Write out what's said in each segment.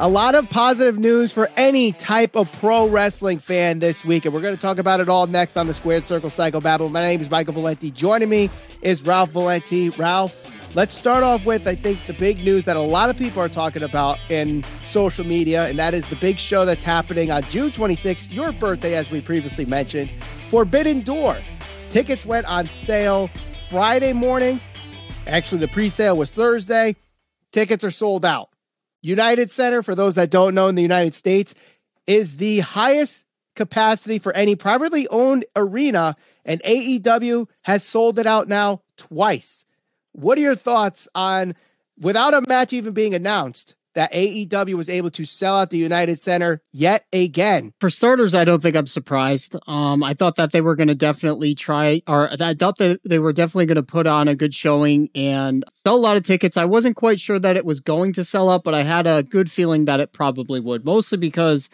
A lot of positive news for any type of pro wrestling fan this week, and we're going to talk about it all next on the Squared Circle Psycho Babble. My name is Michael Valenti. Joining me is Ralph Valenti. Ralph, let's start off with, I think, the big news that a lot of people are talking about in social media, and that is the big show that's happening on June 26th, your birthday, as we previously mentioned, Forbidden Door. Tickets went on sale Friday morning. Actually, the pre sale was Thursday. Tickets are sold out. United Center, for those that don't know in the United States, is the highest capacity for any privately owned arena, and AEW has sold it out now twice. What are your thoughts on, without a match even being announced, that AEW was able to sell out the United Center yet again. For starters, I don't think I'm surprised. Um, I thought that they were going to definitely try, or I thought that they were definitely going to put on a good showing and sell a lot of tickets. I wasn't quite sure that it was going to sell out, but I had a good feeling that it probably would, mostly because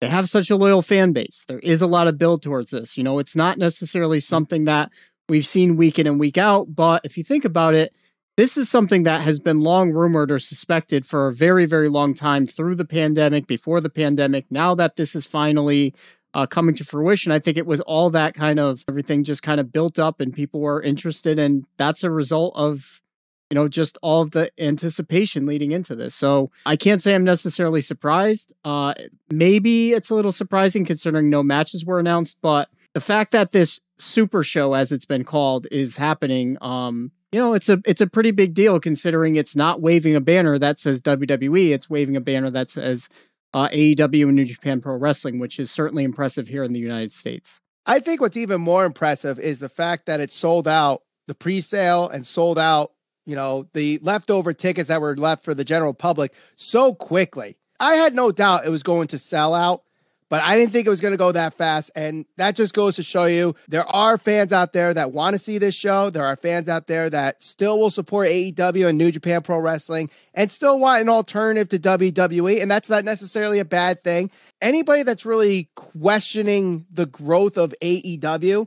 they have such a loyal fan base. There is a lot of build towards this. You know, it's not necessarily something that we've seen week in and week out, but if you think about it, this is something that has been long rumored or suspected for a very, very long time through the pandemic, before the pandemic. Now that this is finally uh, coming to fruition, I think it was all that kind of everything just kind of built up and people were interested. And that's a result of, you know, just all of the anticipation leading into this. So I can't say I'm necessarily surprised. Uh, maybe it's a little surprising considering no matches were announced, but the fact that this super show, as it's been called, is happening, um, you know, it's a it's a pretty big deal considering it's not waving a banner that says WWE. It's waving a banner that says uh, AEW and New Japan Pro Wrestling, which is certainly impressive here in the United States. I think what's even more impressive is the fact that it sold out the pre-sale and sold out, you know, the leftover tickets that were left for the general public so quickly. I had no doubt it was going to sell out but I didn't think it was going to go that fast. And that just goes to show you there are fans out there that want to see this show. There are fans out there that still will support AEW and New Japan Pro Wrestling and still want an alternative to WWE. And that's not necessarily a bad thing. Anybody that's really questioning the growth of AEW,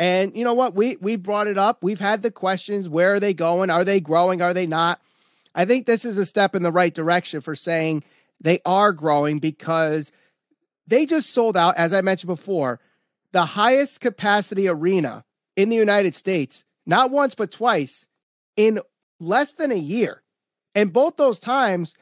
and you know what? We we brought it up. We've had the questions. Where are they going? Are they growing? Are they not? I think this is a step in the right direction for saying they are growing because – they just sold out, as I mentioned before, the highest capacity arena in the United States, not once, but twice in less than a year. And both those times,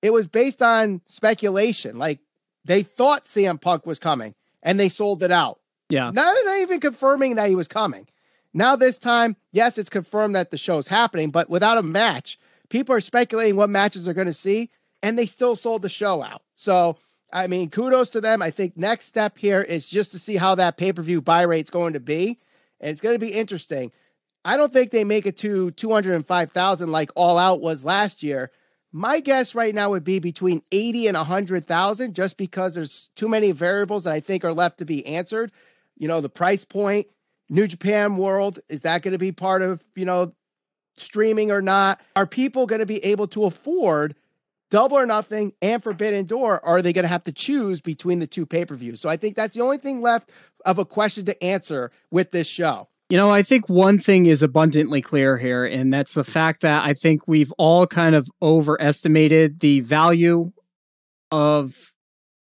it was based on speculation. Like they thought CM Punk was coming and they sold it out. Yeah. Not, not even confirming that he was coming. Now, this time, yes, it's confirmed that the show's happening, but without a match, people are speculating what matches they're going to see, and they still sold the show out. So I mean, kudos to them. I think next step here is just to see how that pay per view buy rate's going to be. And it's going to be interesting. I don't think they make it to 205,000 like All Out was last year. My guess right now would be between 80 and 100,000 just because there's too many variables that I think are left to be answered. You know, the price point, New Japan World, is that going to be part of, you know, streaming or not? Are people going to be able to afford Double or Nothing and Forbidden Door, are they going to have to choose between the two pay per views? So I think that's the only thing left of a question to answer with this show. You know, I think one thing is abundantly clear here, and that's the fact that I think we've all kind of overestimated the value of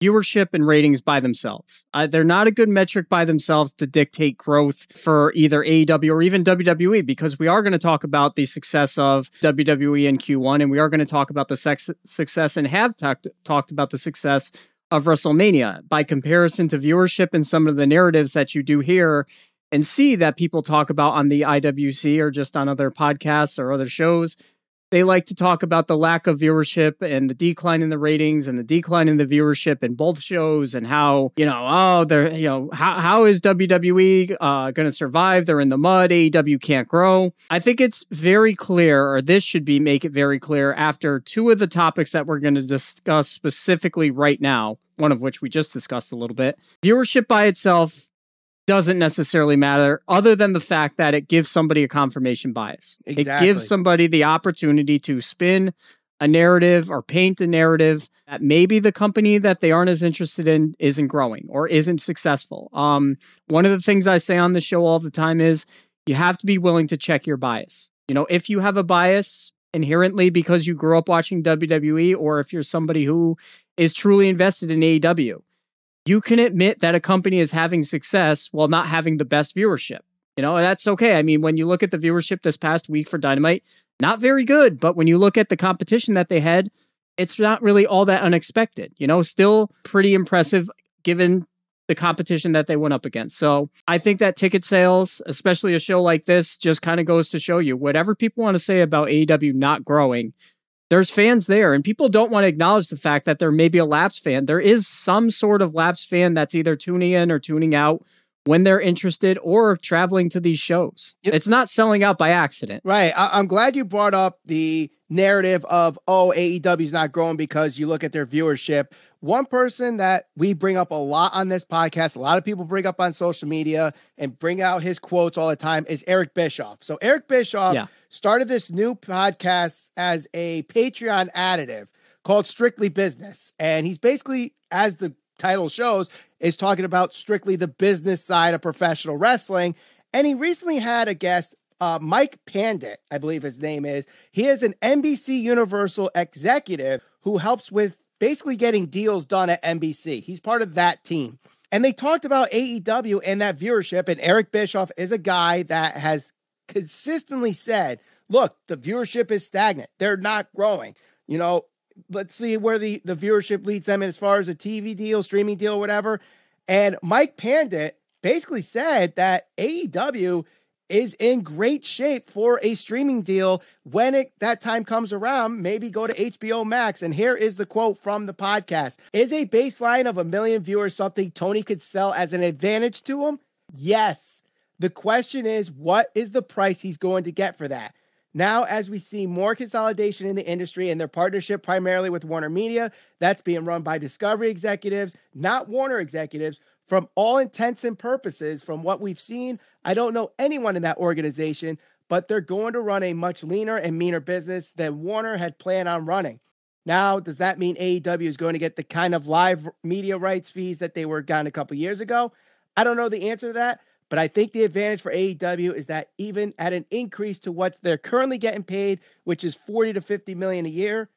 viewership and ratings by themselves. Uh, they're not a good metric by themselves to dictate growth for either AEW or even WWE because we are going to talk about the success of WWE in Q1 and we are going to talk about the sex- success and have talked talked about the success of WrestleMania by comparison to viewership and some of the narratives that you do hear and see that people talk about on the IWC or just on other podcasts or other shows they like to talk about the lack of viewership and the decline in the ratings and the decline in the viewership in both shows and how you know oh they're you know how, how is WWE uh, going to survive? They're in the mud. AEW can't grow. I think it's very clear or this should be make it very clear after two of the topics that we're going to discuss specifically right now one of which we just discussed a little bit viewership by itself doesn't necessarily matter other than the fact that it gives somebody a confirmation bias. Exactly. It gives somebody the opportunity to spin a narrative or paint a narrative that maybe the company that they aren't as interested in isn't growing or isn't successful. Um, one of the things I say on the show all the time is you have to be willing to check your bias. You know, if you have a bias inherently because you grew up watching WWE or if you're somebody who is truly invested in AEW. You can admit that a company is having success while not having the best viewership. You know, that's okay. I mean, when you look at the viewership this past week for Dynamite, not very good. But when you look at the competition that they had, it's not really all that unexpected. You know, still pretty impressive given the competition that they went up against. So I think that ticket sales, especially a show like this, just kind of goes to show you whatever people want to say about AEW not growing, there's fans there. And people don't want to acknowledge the fact that there may be a laps fan. There is some sort of laps fan that's either tuning in or tuning out when they're interested or traveling to these shows. Yep. It's not selling out by accident. Right. I- am glad you brought up the narrative of, oh, AEW is not growing because you look at their viewership. One person that we bring up a lot on this podcast, a lot of people bring up on social media and bring out his quotes all the time is Eric Bischoff. So Eric Bischoff yeah. Started this new podcast as a Patreon additive called Strictly Business. And he's basically, as the title shows, is talking about strictly the business side of professional wrestling. And he recently had a guest, uh, Mike Pandit, I believe his name is. He is an NBC Universal executive who helps with basically getting deals done at NBC. He's part of that team. And they talked about AEW and that viewership. And Eric Bischoff is a guy that has consistently said, look, the viewership is stagnant. They're not growing. You know, let's see where the, the viewership leads them as far as a TV deal, streaming deal, whatever. And Mike Pandit basically said that AEW is in great shape for a streaming deal when it that time comes around maybe go to HBO Max and here is the quote from the podcast is a baseline of a million viewers something Tony could sell as an advantage to him yes the question is what is the price he's going to get for that now, as we see more consolidation in the industry and their partnership primarily with Warner Media, that's being run by Discovery executives, not Warner executives. From all intents and purposes, from what we've seen, I don't know anyone in that organization, but they're going to run a much leaner and meaner business than Warner had planned on running. Now, does that mean AEW is going to get the kind of live media rights fees that they were gotten a couple years ago? I don't know the answer to that, but I think the advantage for AEW is that even at an increase to what they're currently getting paid, which is 40 to 50 million a year,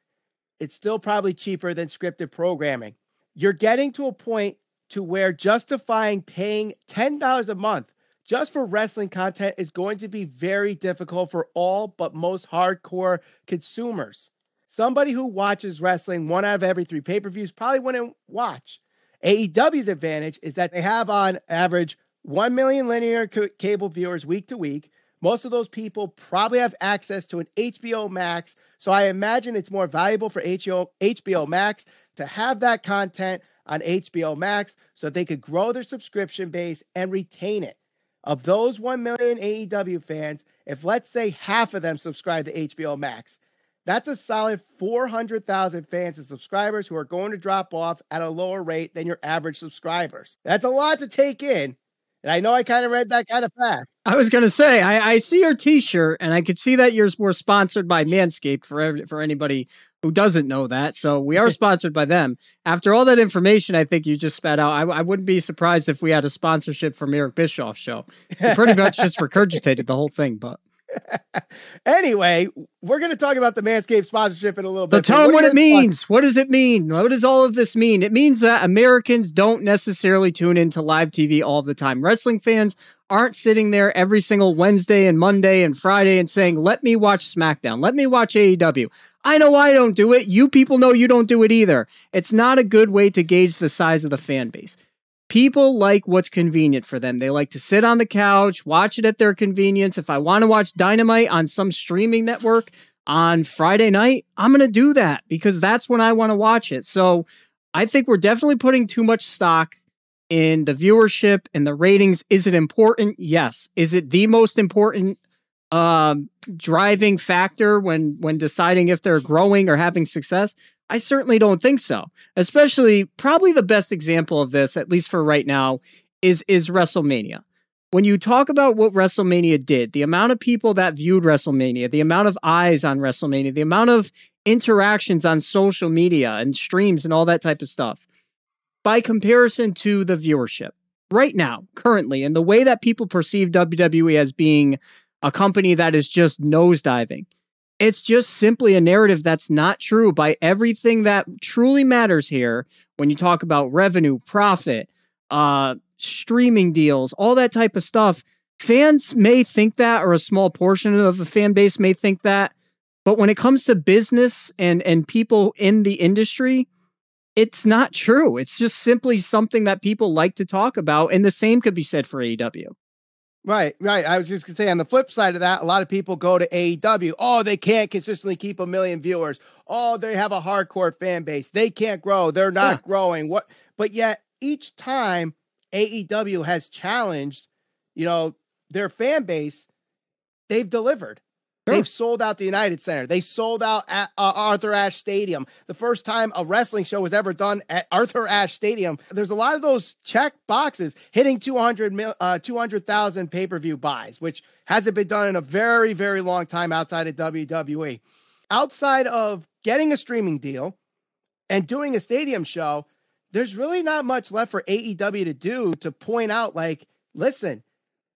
it's still probably cheaper than scripted programming. You're getting to a point to where justifying paying $10 a month just for wrestling content is going to be very difficult for all but most hardcore consumers. Somebody who watches wrestling one out of every three pay per views probably wouldn't watch. AEW's advantage is that they have on average 1 million linear cable viewers week to week. Most of those people probably have access to an HBO Max. So I imagine it's more valuable for HBO HBO Max to have that content on HBO Max so they could grow their subscription base and retain it. Of those 1 million AEW fans, if let's say half of them subscribe to HBO Max, that's a solid 400,000 fans and subscribers who are going to drop off at a lower rate than your average subscribers. That's a lot to take in, and I know I kind of read that kind of fast. I was going to say, I, I see your T-shirt, and I could see that yours were sponsored by Manscaped for every, for anybody who doesn't know that. So we are sponsored by them. After all that information, I think you just spat out. I, I wouldn't be surprised if we had a sponsorship from Eric Bischoff's show. He pretty much just regurgitated the whole thing, but. anyway, we're going to talk about the Manscaped sponsorship in a little bit. But tell them what it means. What does it mean? What does all of this mean? It means that Americans don't necessarily tune into live TV all the time. Wrestling fans aren't sitting there every single Wednesday and Monday and Friday and saying, let me watch SmackDown. Let me watch AEW. I know I don't do it. You people know you don't do it either. It's not a good way to gauge the size of the fan base people like what's convenient for them. They like to sit on the couch, watch it at their convenience. If I want to watch Dynamite on some streaming network on Friday night, I'm going to do that because that's when I want to watch it. So I think we're definitely putting too much stock in the viewership and the ratings. Is it important? Yes. Is it the most important um, driving factor when when deciding if they're growing or having success? I certainly don't think so. Especially, probably the best example of this, at least for right now, is is WrestleMania. When you talk about what WrestleMania did, the amount of people that viewed WrestleMania, the amount of eyes on WrestleMania, the amount of interactions on social media and streams and all that type of stuff, by comparison to the viewership right now, currently, and the way that people perceive WWE as being a company that is just nosediving It's just simply a narrative that's not true by everything that truly matters here when you talk about revenue, profit, uh, streaming deals, all that type of stuff. Fans may think that, or a small portion of the fan base may think that. But when it comes to business and and people in the industry, it's not true. It's just simply something that people like to talk about. And the same could be said for AEW. Right, right. I was just gonna say on the flip side of that, a lot of people go to AEW. Oh, they can't consistently keep a million viewers. Oh, they have a hardcore fan base. They can't grow. They're not yeah. growing. What but yet each time AEW has challenged, you know, their fan base, they've delivered. Sure. They've sold out the United Center. They sold out at uh, Arthur Ashe Stadium. The first time a wrestling show was ever done at Arthur Ashe Stadium. There's a lot of those check boxes hitting 200 uh, 200,000 pay-per-view buys, which hasn't been done in a very very long time outside of WWE. Outside of getting a streaming deal and doing a stadium show, there's really not much left for AEW to do to point out like, listen,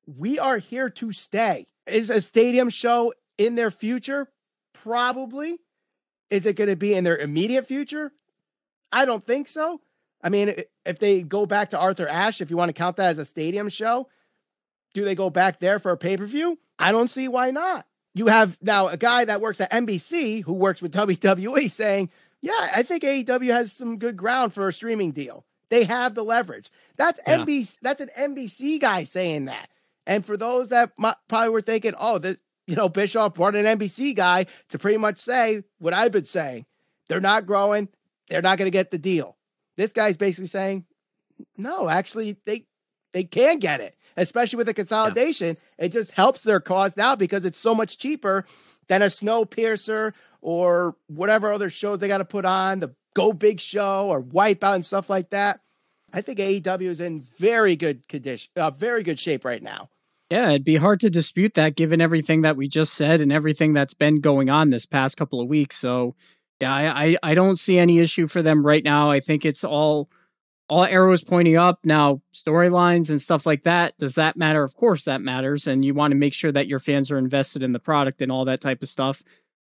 we are here to stay. Is a stadium show in their future? Probably. Is it going to be in their immediate future? I don't think so. I mean, if they go back to Arthur Ashe, if you want to count that as a stadium show, do they go back there for a pay per view? I don't see why not. You have now a guy that works at NBC who works with WWE saying, Yeah, I think AEW has some good ground for a streaming deal. They have the leverage. That's yeah. NBC. That's an NBC guy saying that. And for those that probably were thinking, oh, the, you know, Bischoff brought an NBC guy to pretty much say what I've been saying. They're not growing. They're not going to get the deal. This guy's basically saying, no, actually, they they can get it, especially with the consolidation. Yeah. It just helps their cause now because it's so much cheaper than a Snowpiercer or whatever other shows they got to put on, the Go Big Show or Wipeout and stuff like that. I think AEW is in very good condition, uh, very good shape right now. Yeah, it'd be hard to dispute that given everything that we just said and everything that's been going on this past couple of weeks. So, yeah, I, I, I don't see any issue for them right now. I think it's all all arrows pointing up. Now, storylines and stuff like that, does that matter? Of course that matters. And you want to make sure that your fans are invested in the product and all that type of stuff.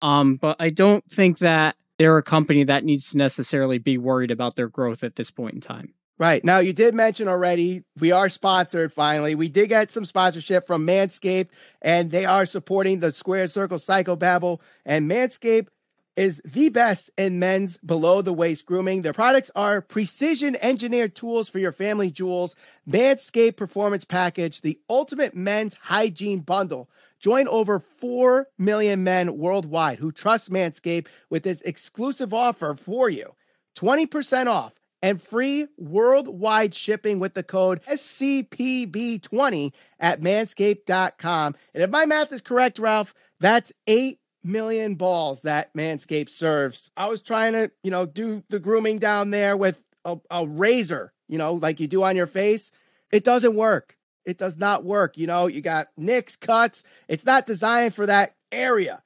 Um, but I don't think that they're a company that needs to necessarily be worried about their growth at this point in time. Right. Now, you did mention already, we are sponsored finally. We did get some sponsorship from Manscaped, and they are supporting the Square Circle Psychobabble. And Manscaped is the best in men's below the waist grooming. Their products are precision engineered tools for your family jewels. Manscaped Performance Package, the ultimate men's hygiene bundle. Join over 4 million men worldwide who trust Manscaped with this exclusive offer for you 20% off and free worldwide shipping with the code SCPB20 at manscaped.com. And if my math is correct, Ralph, that's 8 million balls that Manscaped serves. I was trying to, you know, do the grooming down there with a, a razor, you know, like you do on your face. It doesn't work. It does not work. You know, you got nicks, cuts. It's not designed for that area.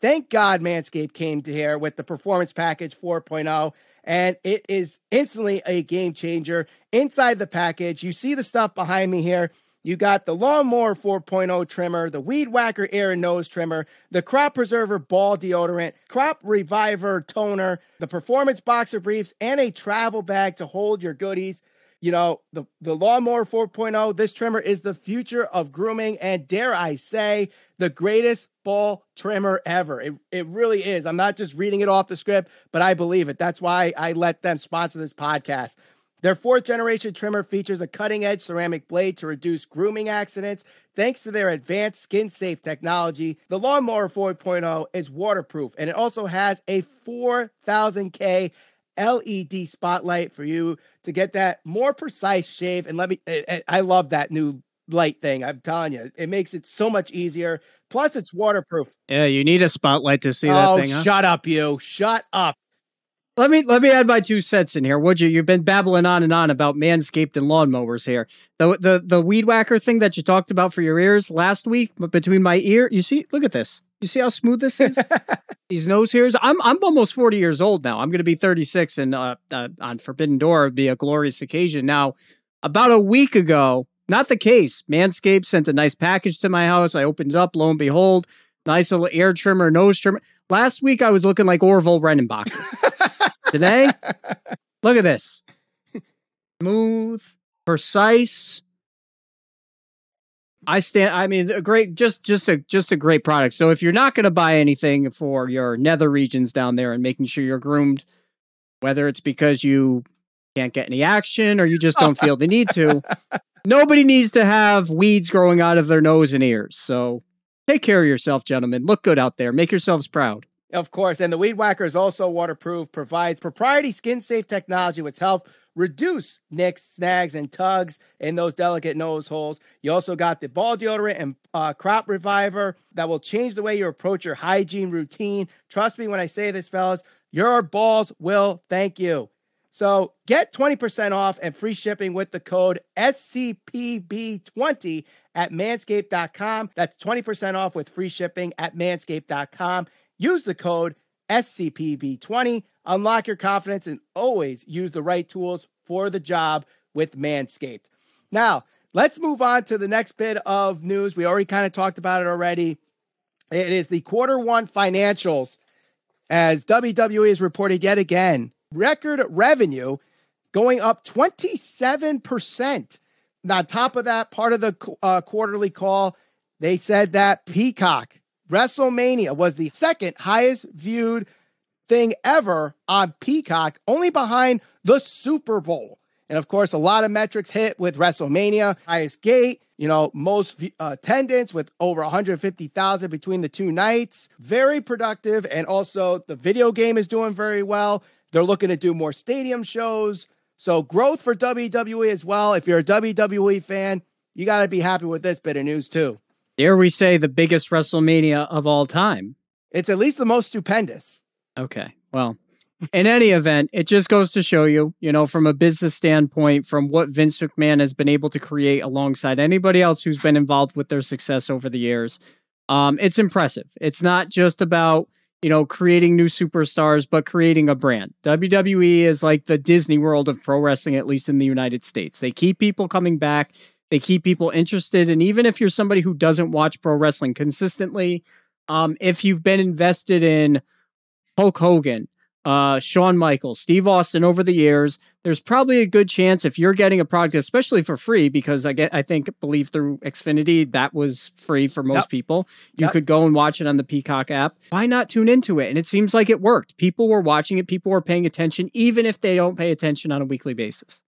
Thank God Manscaped came to here with the Performance Package 4.0 and it is instantly a game changer. Inside the package, you see the stuff behind me here. You got the Lawnmower 4.0 trimmer, the Weed Whacker ear and nose trimmer, the Crop Preserver ball deodorant, Crop Reviver toner, the Performance Boxer briefs, and a travel bag to hold your goodies. You know, the, the Lawnmower 4.0, this trimmer is the future of grooming, and dare I say, the greatest ball trimmer ever. It, it really is. I'm not just reading it off the script, but I believe it. That's why I let them sponsor this podcast. Their fourth generation trimmer features a cutting edge ceramic blade to reduce grooming accidents. Thanks to their advanced skin safe technology, the Lawnmower 4.0 is waterproof and it also has a 4000K LED spotlight for you to get that more precise shave. And let me, I love that new light thing. I'm telling you, it makes it so much easier. Plus, it's waterproof. Yeah, you need a spotlight to see oh, that thing. Huh? Shut up, you. Shut up. Let me let me add my two cents in here, would you? You've been babbling on and on about manscaped and lawnmowers here. The the the weed whacker thing that you talked about for your ears last week, but between my ear, you see, look at this. You see how smooth this is? These nose hairs. I'm I'm almost 40 years old now. I'm going to be 36, and uh, uh, on Forbidden Door would be a glorious occasion. Now, about a week ago, not the case. Manscaped sent a nice package to my house. I opened it up. Lo and behold, nice little air trimmer, nose trimmer. Last week I was looking like Orville Redenbacher. Today, look at this. Smooth, precise. I stand I mean a great just just a just a great product. So if you're not going to buy anything for your nether regions down there and making sure you're groomed whether it's because you can't get any action or you just don't feel the need to, nobody needs to have weeds growing out of their nose and ears. So take care of yourself, gentlemen. Look good out there. Make yourselves proud. Of course. And the Weed Whacker is also waterproof, provides proprietary skin safe technology which help reduce nicks, snags, and tugs in those delicate nose holes. You also got the ball deodorant and uh, crop reviver that will change the way you approach your hygiene routine. Trust me when I say this, fellas, your balls will thank you. So get 20% off and free shipping with the code SCPB20 at manscaped.com. That's 20% off with free shipping at manscaped.com. Use the code SCPB20. Unlock your confidence and always use the right tools for the job with Manscaped. Now, let's move on to the next bit of news. We already kind of talked about it already. It is the quarter one financials as WWE has reported yet again record revenue going up 27%. Now, on top of that, part of the uh, quarterly call, they said that Peacock WrestleMania was the second highest viewed thing ever on Peacock, only behind the Super Bowl. And of course, a lot of metrics hit with WrestleMania, highest gate, you know, most uh, attendance with over 150,000 between the two nights. Very productive. And also, the video game is doing very well. They're looking to do more stadium shows. So, growth for WWE as well. If you're a WWE fan, you got to be happy with this bit of news, too. Dare we say the biggest WrestleMania of all time? It's at least the most stupendous. Okay. Well, in any event, it just goes to show you, you know, from a business standpoint, from what Vince McMahon has been able to create alongside anybody else who's been involved with their success over the years. Um, it's impressive. It's not just about, you know, creating new superstars, but creating a brand. WWE is like the Disney world of pro wrestling, at least in the United States. They keep people coming back, they keep people interested. And even if you're somebody who doesn't watch pro wrestling consistently, um, if you've been invested in Hulk Hogan, uh, Shawn Michaels, Steve Austin over the years, there's probably a good chance if you're getting a product, especially for free, because I get, I think, believe through Xfinity, that was free for most yep. people. You yep. could go and watch it on the Peacock app. Why not tune into it? And it seems like it worked. People were watching it, people were paying attention, even if they don't pay attention on a weekly basis.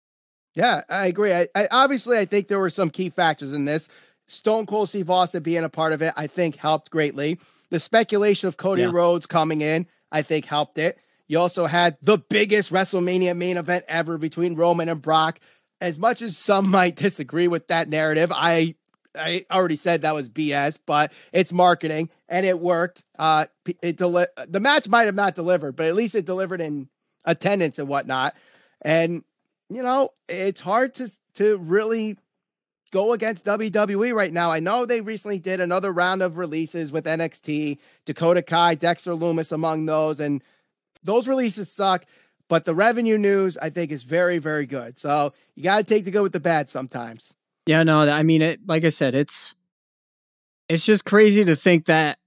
Yeah, I agree. I, I obviously I think there were some key factors in this. Stone Cold Steve Austin being a part of it, I think helped greatly. The speculation of Cody yeah. Rhodes coming in, I think helped it. You also had the biggest WrestleMania main event ever between Roman and Brock. As much as some might disagree with that narrative, I I already said that was BS, but it's marketing and it worked. Uh, it deli- the match might have not delivered, but at least it delivered in attendance and whatnot. And you know, it's hard to to really go against WWE right now. I know they recently did another round of releases with NXT, Dakota Kai, Dexter Lumis among those, and those releases suck, but the revenue news I think is very, very good. So you got to take the good with the bad sometimes. Yeah, no, I mean it. Like I said, it's it's just crazy to think that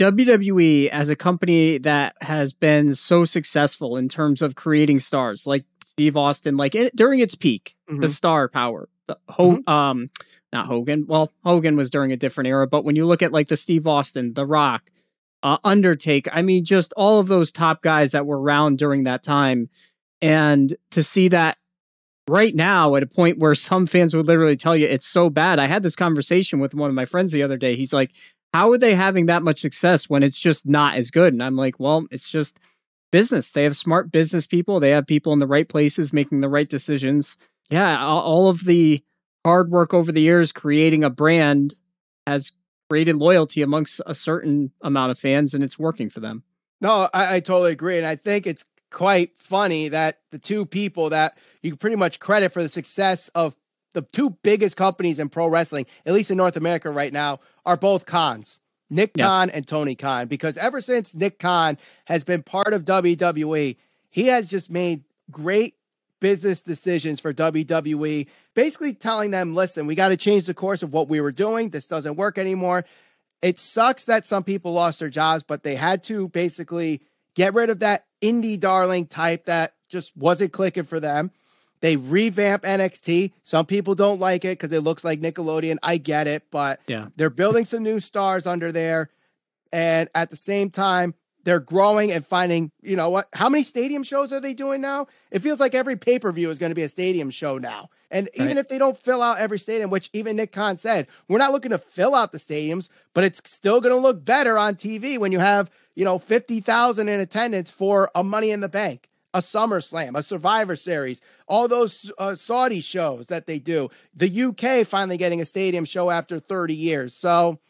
WWE as a company that has been so successful in terms of creating stars, like Steve Austin, like it, during its peak, mm-hmm. the star power, the Ho- mm-hmm. um, not Hogan. Well, Hogan was during a different era, but when you look at like the Steve Austin, The Rock, uh, Undertaker. I mean, just all of those top guys that were around during that time. And to see that right now at a point where some fans would literally tell you it's so bad. I had this conversation with one of my friends the other day. He's like, How are they having that much success when it's just not as good? And I'm like, Well, it's just business. They have smart business people, they have people in the right places making the right decisions. Yeah, all of the hard work over the years creating a brand has created loyalty amongst a certain amount of fans, and it's working for them. No, I, I totally agree, and I think it's quite funny that the two people that you pretty much credit for the success of the two biggest companies in pro wrestling, at least in North America right now, are both Khans. Nick Khan and Tony Khan, because ever since Nick Khan has been part of WWE, he has just made great business decisions for WWE, basically telling them, listen, we got to change the course of what we were doing. This doesn't work anymore. it sucks that some people lost their jobs, but they had to basically get rid of that indie darling type that just wasn't clicking for them. They revamp NXT. Some people don't like it because it looks like Nickelodeon. I get it, but yeah, they're building some new stars under there. And at the same time, they're growing and finding, you know what? How many stadium shows are they doing now? It feels like every pay per view is going to be a stadium show now. And even if they don't fill out every stadium, which even Nick Khan said, we're not looking to fill out the stadiums, but it's still going to look better on TV when you have, you know, 50,000 in attendance for a Money in the Bank a SummerSlam, a Survivor Series, all those uh, Saudi shows that they do. The UK finally getting a stadium show after 30 years. So,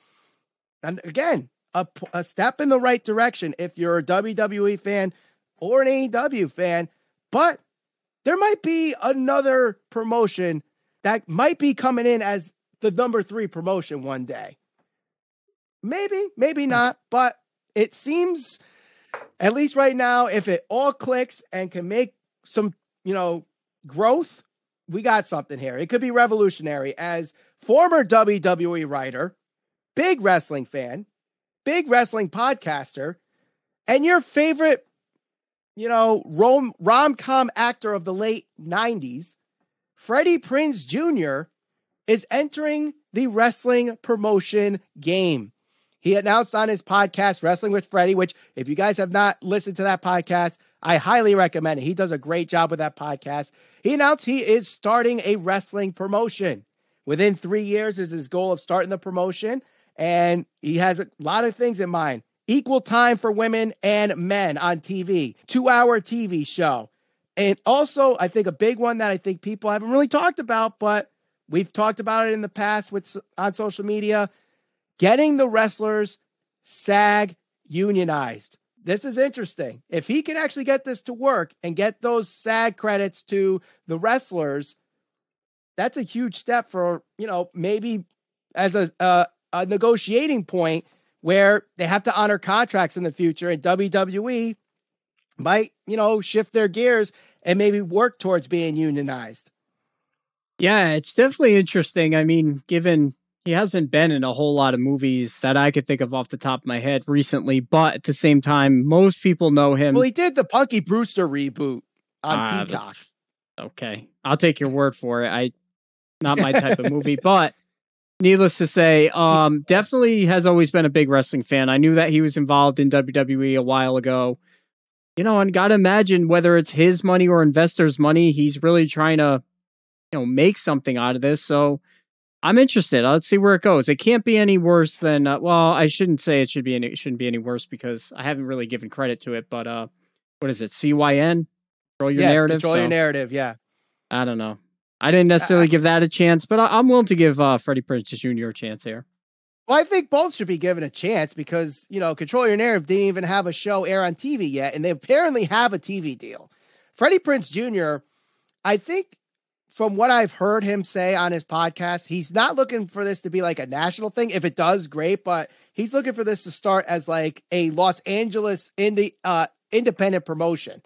and again, a, a step in the right direction if you're a WWE fan or an AEW fan. But there might be another promotion that might be coming in as the number three promotion one day. Maybe, maybe hmm. not, but it seems at least right now, if it all clicks and can make some, you know, growth, we got something here. It could be revolutionary. As former WWE writer, big wrestling fan, big wrestling podcaster, and your favorite, you know, rom rom com actor of the late 90s, Freddie Prinze Jr., is entering the wrestling promotion game. He announced on his podcast, Wrestling with Freddie, which, if you guys have not listened to that podcast, I highly recommend it. He does a great job with that podcast. He announced he is starting a wrestling promotion. Within three years is his goal of starting the promotion. And he has a lot of things in mind equal time for women and men on TV, two hour TV show. And also, I think a big one that I think people haven't really talked about, but we've talked about it in the past with on social media getting the wrestlers SAG unionized. This is interesting. If he can actually get this to work and get those SAG credits to the wrestlers, that's a huge step for, you know, maybe as a, a, a negotiating point where they have to honor contracts in the future and WWE might, you know, shift their gears and maybe work towards being unionized. Yeah, it's definitely interesting. I mean, given he hasn't been in a whole lot of movies that I could think of off the top of my head recently, but at the same time, most people know him. Well, he did the Punky Brewster reboot on uh, Peacock. Okay, I'll take your word for it. I not my type of movie, but needless to say, um, definitely has always been a big wrestling fan. I knew that he was involved in WWE a while ago. You know, and gotta imagine whether it's his money or investors' money, he's really trying to, you know, make something out of this. So I'm interested. Let's see where it goes. It can't be any worse than uh, well, I shouldn't say it should be any it shouldn't be any worse because I haven't really given credit to it, but uh what is it? CYN? Control your yes, narrative. Control so, your narrative, yeah. I don't know. I didn't necessarily uh, give that a chance, but I, am willing to give uh Freddie Prinze Jr. a chance here. Well, I think both should be given a chance because, you know, Control Your Narrative didn't even have a show air on TV yet, and they apparently have a TV deal. Freddie Prinze Jr., I think from what I've heard him say on his podcast, he's not looking for this to be like a national thing. If it does, great, but he's looking for this to start as like a Los Angeles indie uh independent promotion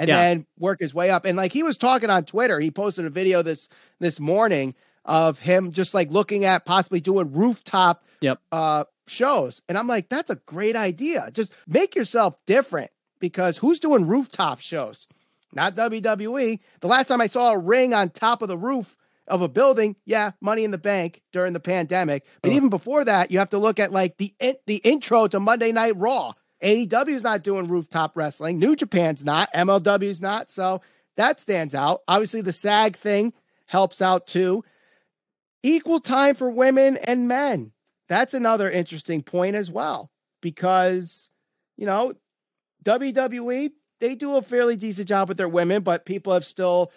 and yeah. then work his way up. And like he was talking on Twitter, he posted a video this this morning of him just like looking at possibly doing rooftop yep. uh shows. And I'm like, that's a great idea. Just make yourself different because who's doing rooftop shows? not WWE. The last time I saw a ring on top of the roof of a building, yeah, Money in the Bank during the pandemic. But oh. even before that, you have to look at like the the intro to Monday Night Raw. AEW's not doing rooftop wrestling. New Japan's not. MLW's not. So that stands out. Obviously, the SAG thing helps out too. Equal time for women and men. That's another interesting point as well because, you know, WWE they do a fairly decent job with their women, but people have still,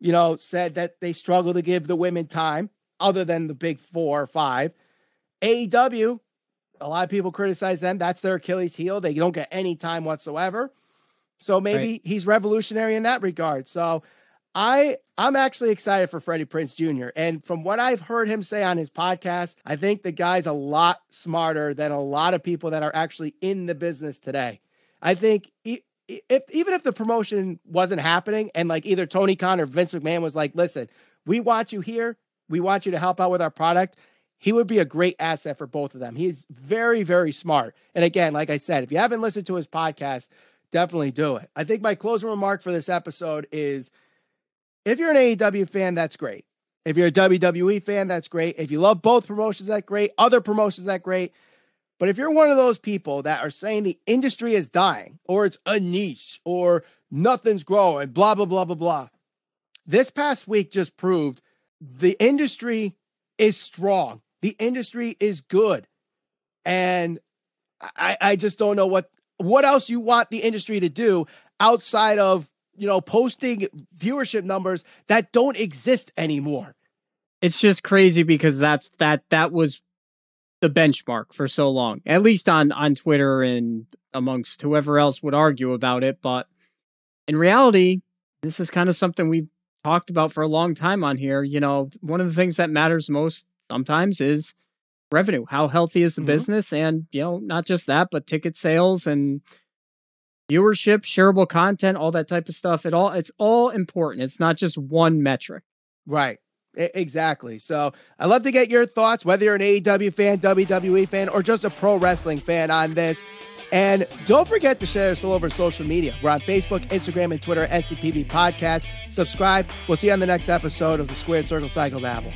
you know, said that they struggle to give the women time other than the big four or five. AEW, a lot of people criticize them. That's their Achilles heel. They don't get any time whatsoever. So maybe right. he's revolutionary in that regard. So I I'm actually excited for Freddie Prinze Jr. And from what I've heard him say on his podcast, I think the guy's a lot smarter than a lot of people that are actually in the business today. I think he, if even if the promotion wasn't happening and like either Tony Khan or Vince McMahon was like, listen, we want you here, we want you to help out with our product. He would be a great asset for both of them. He's very, very smart. And again, like I said, if you haven't listened to his podcast, definitely do it. I think my closing remark for this episode is if you're an AEW fan, that's great. If you're a WWE fan, that's great. If you love both promotions, that's great. Other promotions, that's great. But if you're one of those people that are saying the industry is dying or it's a niche or nothing's growing, blah, blah, blah, blah, blah, this past week just proved the industry is strong. The industry is good. And I, I just don't know what what else you want the industry to do outside of, you know, posting viewership numbers that don't exist anymore. It's just crazy because that's that that was the benchmark for so long. At least on on Twitter and amongst whoever else would argue about it, but in reality, this is kind of something we've talked about for a long time on here. You know, one of the things that matters most sometimes is revenue. How healthy is the mm-hmm. business? And, you know, not just that, but ticket sales and viewership, shareable content, all that type of stuff. It all it's all important. It's not just one metric. Right. Exactly. So I'd love to get your thoughts, whether you're an AEW fan, WWE fan, or just a pro wrestling fan on this. And don't forget to share us all over social media. We're on Facebook, Instagram, and Twitter, SCPB Podcast. Subscribe. We'll see you on the next episode of the Squared Circle Psycho Babble.